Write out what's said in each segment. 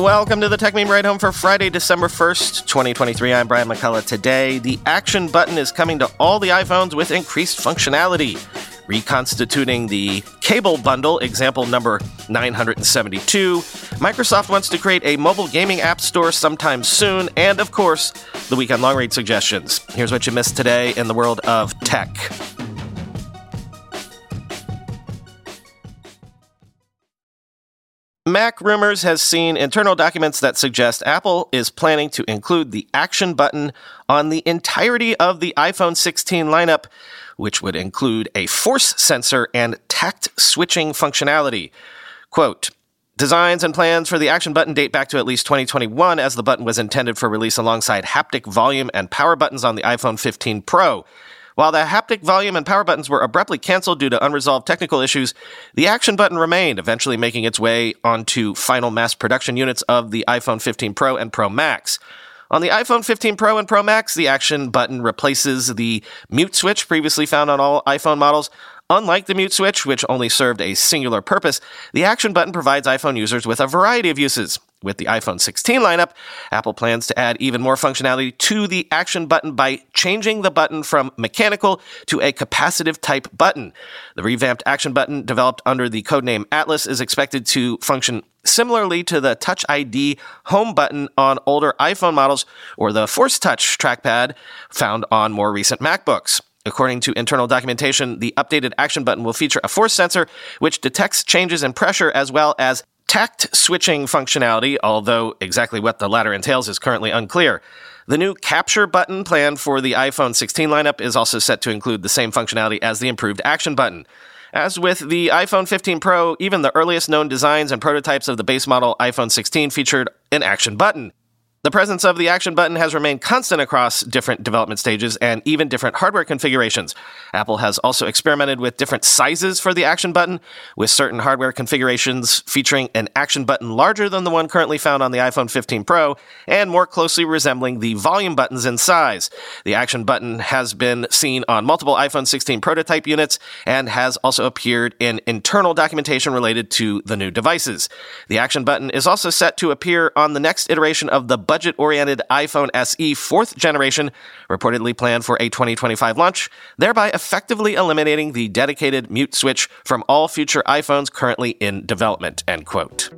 Welcome to the Techmeme Ride Home for Friday, December 1st, 2023. I'm Brian McCullough. Today, the action button is coming to all the iPhones with increased functionality. Reconstituting the cable bundle, example number 972. Microsoft wants to create a mobile gaming app store sometime soon, and of course, the weekend long read suggestions. Here's what you missed today in the world of tech. Mac Rumors has seen internal documents that suggest Apple is planning to include the action button on the entirety of the iPhone 16 lineup, which would include a force sensor and tact switching functionality. Quote, Designs and plans for the action button date back to at least 2021, as the button was intended for release alongside haptic volume and power buttons on the iPhone 15 Pro. While the haptic volume and power buttons were abruptly canceled due to unresolved technical issues, the action button remained, eventually making its way onto final mass production units of the iPhone 15 Pro and Pro Max. On the iPhone 15 Pro and Pro Max, the action button replaces the mute switch previously found on all iPhone models. Unlike the mute switch, which only served a singular purpose, the action button provides iPhone users with a variety of uses. With the iPhone 16 lineup, Apple plans to add even more functionality to the action button by changing the button from mechanical to a capacitive type button. The revamped action button, developed under the codename Atlas, is expected to function similarly to the Touch ID home button on older iPhone models or the Force Touch trackpad found on more recent MacBooks. According to internal documentation, the updated action button will feature a force sensor which detects changes in pressure as well as tact switching functionality, although exactly what the latter entails is currently unclear. The new capture button planned for the iPhone 16 lineup is also set to include the same functionality as the improved action button. As with the iPhone 15 Pro, even the earliest known designs and prototypes of the base model iPhone 16 featured an action button. The presence of the action button has remained constant across different development stages and even different hardware configurations. Apple has also experimented with different sizes for the action button, with certain hardware configurations featuring an action button larger than the one currently found on the iPhone 15 Pro and more closely resembling the volume buttons in size. The action button has been seen on multiple iPhone 16 prototype units and has also appeared in internal documentation related to the new devices. The action button is also set to appear on the next iteration of the budget oriented iPhone SE fourth generation, reportedly planned for a 2025 launch, thereby effectively eliminating the dedicated mute switch from all future iPhones currently in development. End quote.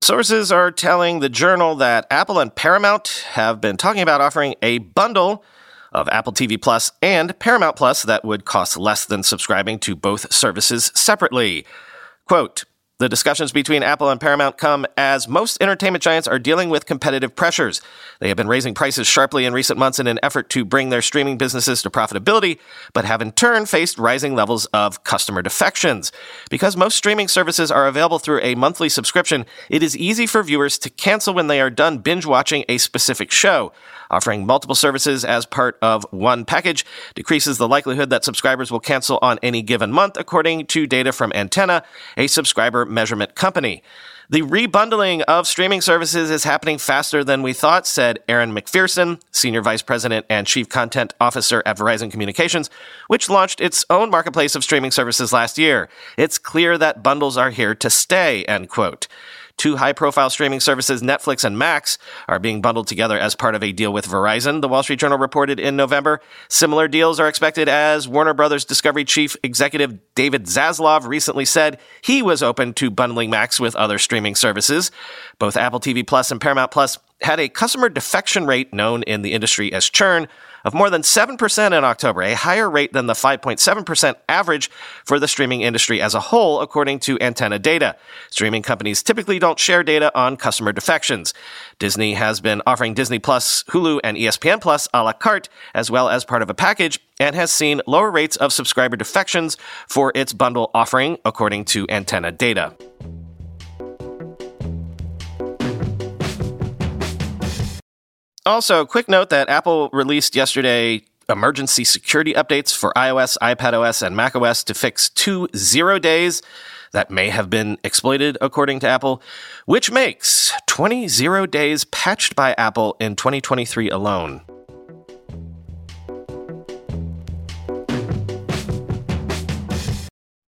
Sources are telling the journal that Apple and Paramount have been talking about offering a bundle of Apple TV Plus and Paramount Plus that would cost less than subscribing to both services separately. Quote, the discussions between Apple and Paramount come as most entertainment giants are dealing with competitive pressures. They have been raising prices sharply in recent months in an effort to bring their streaming businesses to profitability, but have in turn faced rising levels of customer defections. Because most streaming services are available through a monthly subscription, it is easy for viewers to cancel when they are done binge watching a specific show. Offering multiple services as part of one package decreases the likelihood that subscribers will cancel on any given month, according to data from Antenna, a subscriber measurement company. The rebundling of streaming services is happening faster than we thought, said Erin McPherson, Senior Vice President and Chief Content Officer at Verizon Communications, which launched its own marketplace of streaming services last year. It's clear that bundles are here to stay, end quote. Two high profile streaming services, Netflix and Max, are being bundled together as part of a deal with Verizon, the Wall Street Journal reported in November. Similar deals are expected as Warner Brothers Discovery chief executive David Zaslav recently said he was open to bundling Max with other streaming services. Both Apple TV Plus and Paramount Plus had a customer defection rate known in the industry as churn of more than 7% in October, a higher rate than the 5.7% average for the streaming industry as a whole, according to Antenna data. Streaming companies typically don't share data on customer defections. Disney has been offering Disney Plus, Hulu, and ESPN Plus a la carte, as well as part of a package, and has seen lower rates of subscriber defections for its bundle offering, according to Antenna data. Also, quick note that Apple released yesterday emergency security updates for iOS, iPadOS, and macOS to fix two zero days that may have been exploited, according to Apple, which makes 20 zero days patched by Apple in 2023 alone.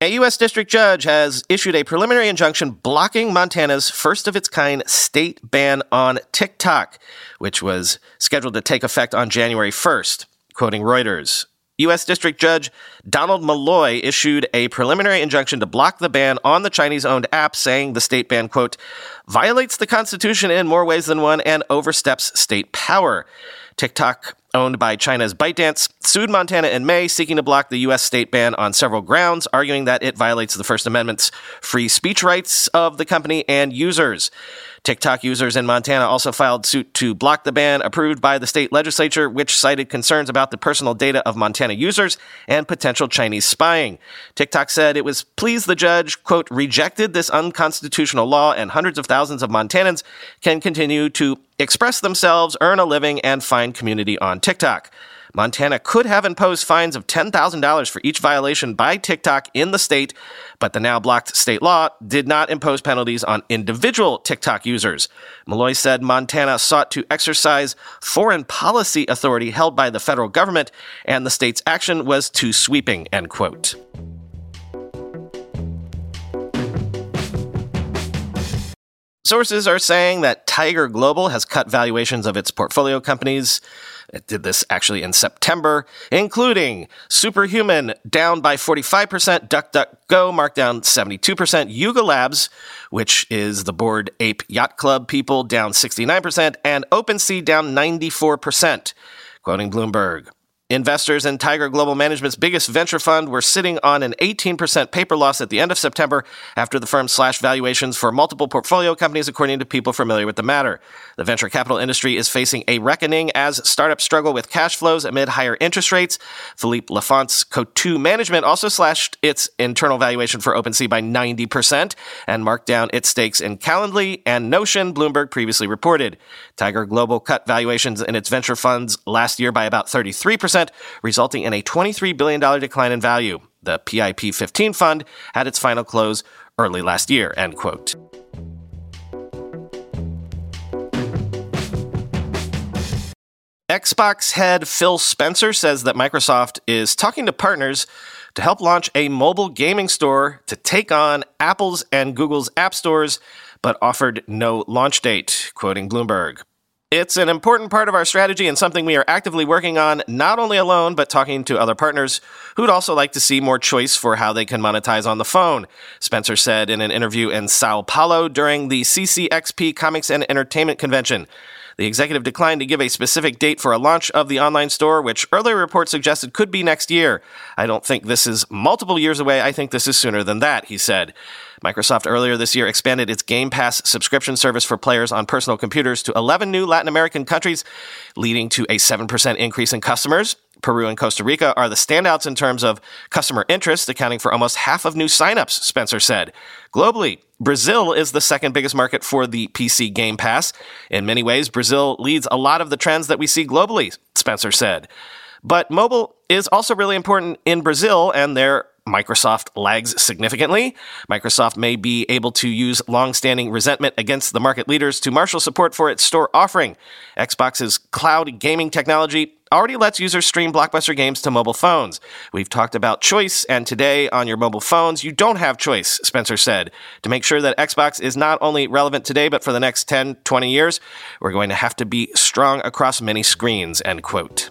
A U.S. district judge has issued a preliminary injunction blocking Montana's first of its kind state ban on TikTok, which was scheduled to take effect on January 1st. Quoting Reuters, U.S. District Judge Donald Molloy issued a preliminary injunction to block the ban on the Chinese owned app, saying the state ban, quote, violates the Constitution in more ways than one and oversteps state power. TikTok, owned by China's ByteDance, sued Montana in May, seeking to block the U.S. state ban on several grounds, arguing that it violates the First Amendment's free speech rights of the company and users. TikTok users in Montana also filed suit to block the ban approved by the state legislature, which cited concerns about the personal data of Montana users and potential Chinese spying. TikTok said it was pleased the judge, quote, rejected this unconstitutional law and hundreds of thousands of Montanans can continue to express themselves, earn a living, and find community on TikTok. Montana could have imposed fines of $10,000 for each violation by TikTok in the state, but the now blocked state law did not impose penalties on individual TikTok users. Molloy said Montana sought to exercise foreign policy authority held by the federal government, and the state's action was too sweeping, end quote. Sources are saying that Tiger Global has cut valuations of its portfolio companies. It did this actually in September, including Superhuman down by 45%, DuckDuckGo marked down 72%, Yuga Labs, which is the Bored Ape Yacht Club people, down 69%, and OpenSea down 94%. Quoting Bloomberg. Investors in Tiger Global Management's biggest venture fund were sitting on an 18% paper loss at the end of September after the firm slashed valuations for multiple portfolio companies, according to people familiar with the matter. The venture capital industry is facing a reckoning as startups struggle with cash flows amid higher interest rates. Philippe Laffont's Coatue Management also slashed its internal valuation for OpenSea by 90% and marked down its stakes in Calendly and Notion, Bloomberg previously reported. Tiger Global cut valuations in its venture funds last year by about 33% resulting in a $23 billion decline in value. The PIP 15 fund had its final close early last year, end quote. Xbox head Phil Spencer says that Microsoft is talking to partners to help launch a mobile gaming store to take on Apple's and Google's app stores, but offered no launch date, quoting Bloomberg. It's an important part of our strategy and something we are actively working on, not only alone, but talking to other partners who'd also like to see more choice for how they can monetize on the phone, Spencer said in an interview in Sao Paulo during the CCXP Comics and Entertainment Convention. The executive declined to give a specific date for a launch of the online store, which earlier reports suggested could be next year. I don't think this is multiple years away. I think this is sooner than that, he said. Microsoft earlier this year expanded its Game Pass subscription service for players on personal computers to 11 new Latin American countries, leading to a 7% increase in customers. Peru and Costa Rica are the standouts in terms of customer interest, accounting for almost half of new signups, Spencer said. Globally, Brazil is the second biggest market for the PC Game Pass. In many ways, Brazil leads a lot of the trends that we see globally, Spencer said. But mobile is also really important in Brazil, and there Microsoft lags significantly. Microsoft may be able to use long-standing resentment against the market leaders to marshal support for its store offering. Xbox's cloud gaming technology already lets users stream blockbuster games to mobile phones. We've talked about choice, and today on your mobile phones, you don't have choice, Spencer said. To make sure that Xbox is not only relevant today, but for the next 10, 20 years, we're going to have to be strong across many screens, end quote.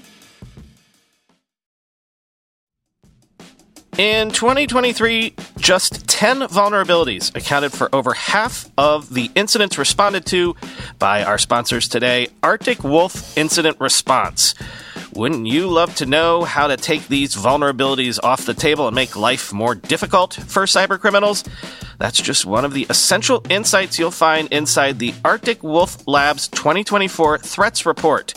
In 2023, just 10 vulnerabilities accounted for over half of the incidents responded to by our sponsors today, Arctic Wolf Incident Response. Wouldn't you love to know how to take these vulnerabilities off the table and make life more difficult for cybercriminals? That's just one of the essential insights you'll find inside the Arctic Wolf Labs 2024 Threats Report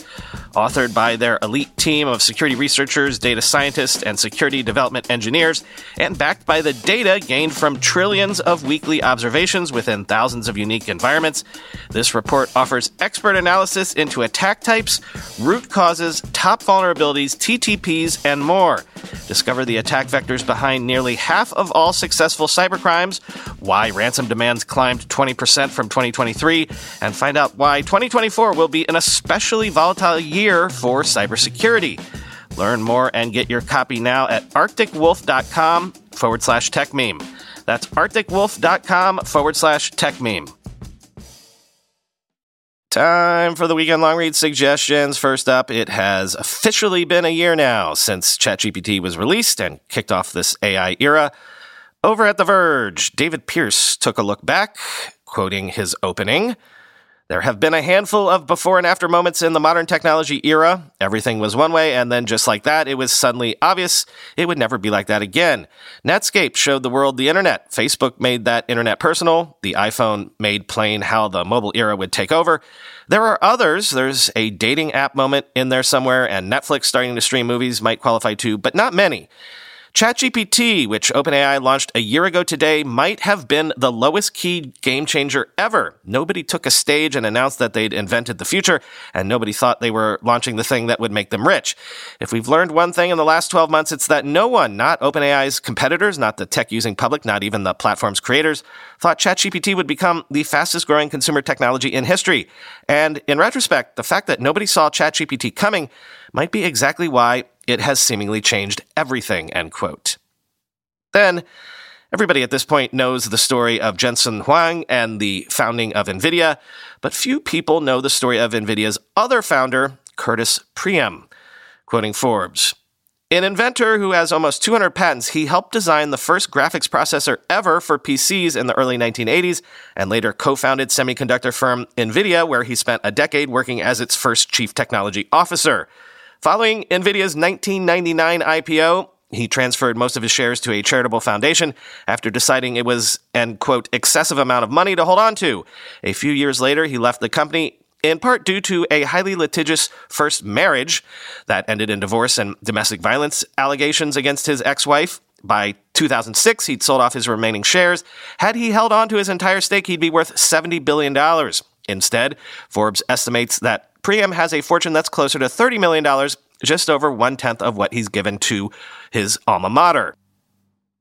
authored by their elite team of security researchers, data scientists, and security development engineers, and backed by the data gained from trillions of weekly observations within thousands of unique environments. This report offers expert analysis into attack types, root causes, top vulnerabilities, TTPs, and more. Discover the attack vectors behind nearly half of all successful cybercrimes, why ransom demands climbed 20% from 2023, and find out why 2024 will be an especially volatile year for cybersecurity. Learn more and get your copy now at arcticwolf.com forward slash techmeme. That's arcticwolf.com forward slash techmeme. Time for the weekend long read suggestions. First up, it has officially been a year now since ChatGPT was released and kicked off this AI era. Over at The Verge, David Pierce took a look back, quoting his opening. There have been a handful of before and after moments in the modern technology era. Everything was one way, and then just like that, it was suddenly obvious it would never be like that again. Netscape showed the world the internet. Facebook made that internet personal. The iPhone made plain how the mobile era would take over. There are others. There's a dating app moment in there somewhere, and Netflix starting to stream movies might qualify too, but not many. ChatGPT, which OpenAI launched a year ago today, might have been the lowest key game changer ever. Nobody took a stage and announced that they'd invented the future, and nobody thought they were launching the thing that would make them rich. If we've learned one thing in the last 12 months, it's that no one, not OpenAI's competitors, not the tech using public, not even the platform's creators, thought ChatGPT would become the fastest growing consumer technology in history. And in retrospect, the fact that nobody saw ChatGPT coming might be exactly why it has seemingly changed everything, end quote. Then, everybody at this point knows the story of Jensen Huang and the founding of NVIDIA, but few people know the story of NVIDIA's other founder, Curtis Priem. Quoting Forbes, an inventor who has almost 200 patents, he helped design the first graphics processor ever for PCs in the early 1980s and later co founded semiconductor firm NVIDIA, where he spent a decade working as its first chief technology officer. Following NVIDIA's 1999 IPO, he transferred most of his shares to a charitable foundation after deciding it was an, quote, excessive amount of money to hold on to. A few years later, he left the company in part due to a highly litigious first marriage that ended in divorce and domestic violence allegations against his ex wife. By 2006, he'd sold off his remaining shares. Had he held on to his entire stake, he'd be worth $70 billion. Instead, Forbes estimates that Priem has a fortune that's closer to $30 million, just over one tenth of what he's given to his alma mater.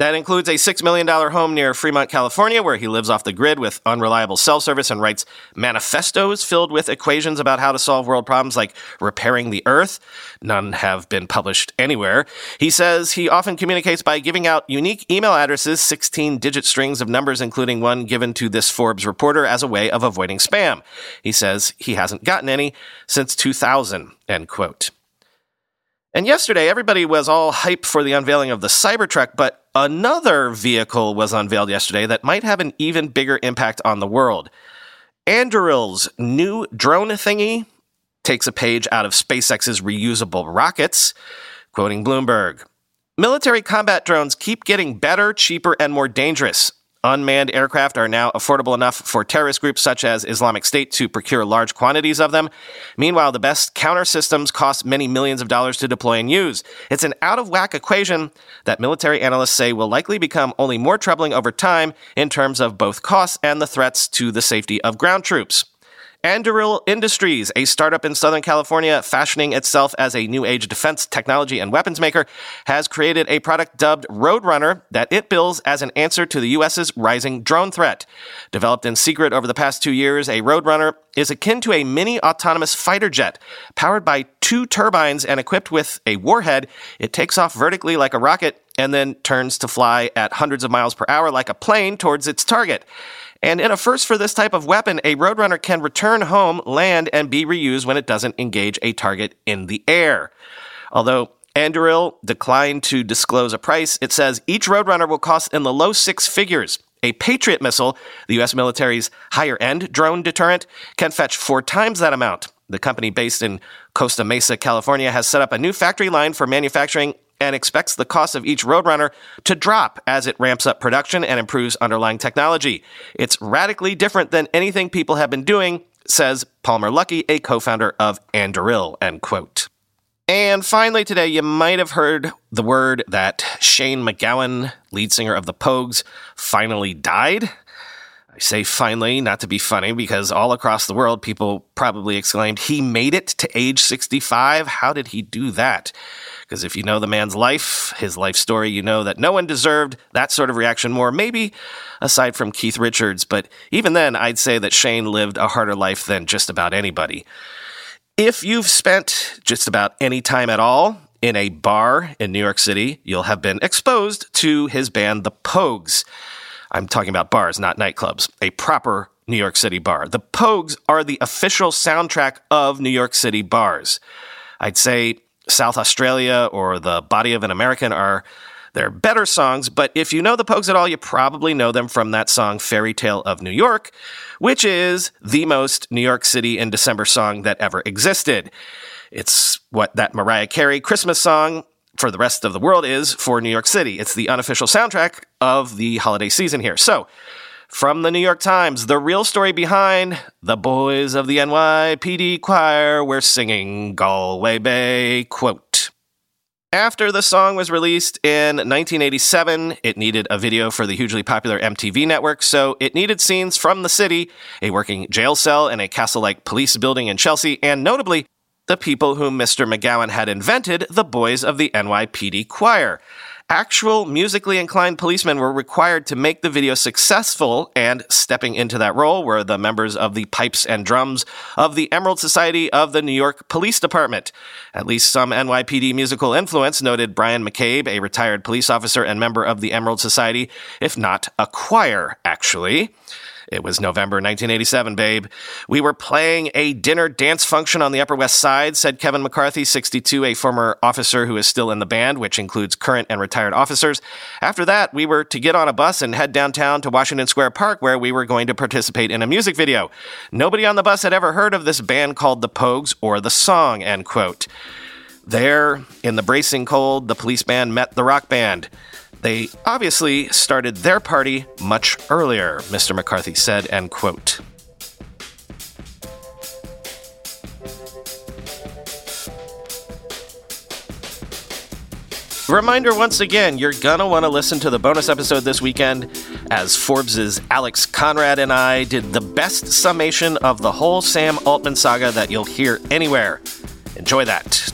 That includes a $6 million home near Fremont, California, where he lives off the grid with unreliable cell service and writes manifestos filled with equations about how to solve world problems like repairing the earth. None have been published anywhere. He says he often communicates by giving out unique email addresses, 16 digit strings of numbers, including one given to this Forbes reporter as a way of avoiding spam. He says he hasn't gotten any since 2000, end quote. And yesterday, everybody was all hype for the unveiling of the Cybertruck, but another vehicle was unveiled yesterday that might have an even bigger impact on the world. Anduril's new drone thingy takes a page out of SpaceX's reusable rockets. Quoting Bloomberg Military combat drones keep getting better, cheaper, and more dangerous. Unmanned aircraft are now affordable enough for terrorist groups such as Islamic State to procure large quantities of them. Meanwhile, the best counter systems cost many millions of dollars to deploy and use. It's an out of whack equation that military analysts say will likely become only more troubling over time in terms of both costs and the threats to the safety of ground troops. Anduril Industries, a startup in Southern California fashioning itself as a new age defense technology and weapons maker, has created a product dubbed Roadrunner that it bills as an answer to the U.S.'s rising drone threat. Developed in secret over the past two years, a Roadrunner is akin to a mini autonomous fighter jet. Powered by two turbines and equipped with a warhead, it takes off vertically like a rocket and then turns to fly at hundreds of miles per hour like a plane towards its target. And in a first for this type of weapon, a Roadrunner can return home, land, and be reused when it doesn't engage a target in the air. Although Anduril declined to disclose a price, it says each Roadrunner will cost in the low six figures. A Patriot missile, the U.S. military's higher end drone deterrent, can fetch four times that amount. The company based in Costa Mesa, California, has set up a new factory line for manufacturing and expects the cost of each Roadrunner to drop as it ramps up production and improves underlying technology. It's radically different than anything people have been doing, says Palmer Luckey, a co-founder of Anduril, end quote. And finally, today, you might have heard the word that Shane MacGowan, lead singer of the Pogues, finally died. I say finally, not to be funny, because all across the world, people probably exclaimed, he made it to age 65. How did he do that? Because if you know the man's life, his life story, you know that no one deserved that sort of reaction more, maybe aside from Keith Richards. But even then, I'd say that Shane lived a harder life than just about anybody. If you've spent just about any time at all in a bar in New York City, you'll have been exposed to his band, The Pogues. I'm talking about bars, not nightclubs. A proper New York City bar. The Pogues are the official soundtrack of New York City bars. I'd say South Australia or The Body of an American are their better songs, but if you know the Pogues at all, you probably know them from that song Fairy Tale of New York, which is the most New York City in December song that ever existed. It's what that Mariah Carey Christmas song for the rest of the world is for New York City. It's the unofficial soundtrack of the holiday season here. So, from the New York Times, the real story behind the boys of the NYPD choir were singing Galway Bay. Quote After the song was released in 1987, it needed a video for the hugely popular MTV network, so it needed scenes from the city, a working jail cell, and a castle like police building in Chelsea, and notably, the people whom Mr. MacGowan had invented, the boys of the NYPD choir actual musically inclined policemen were required to make the video successful, and stepping into that role were the members of the pipes and drums of the Emerald Society of the New York Police Department. At least some NYPD musical influence noted Brian McCabe, a retired police officer and member of the Emerald Society, if not a choir, actually. It was November 1987, babe. We were playing a dinner dance function on the Upper West Side, said Kevin McCarthy, 62, a former officer who is still in the band, which includes current and retired officers. After that, we were to get on a bus and head downtown to Washington Square Park, where we were going to participate in a music video. Nobody on the bus had ever heard of this band called the Pogues or the song, end quote. There, in the bracing cold, the police band met the rock band. They obviously started their party much earlier, Mr. McCarthy said, end quote. Reminder once again, you're gonna want to listen to the bonus episode this weekend as Forbes's Alex Konrad and I did the best summation of the whole Sam Altman saga that you'll hear anywhere. Enjoy that.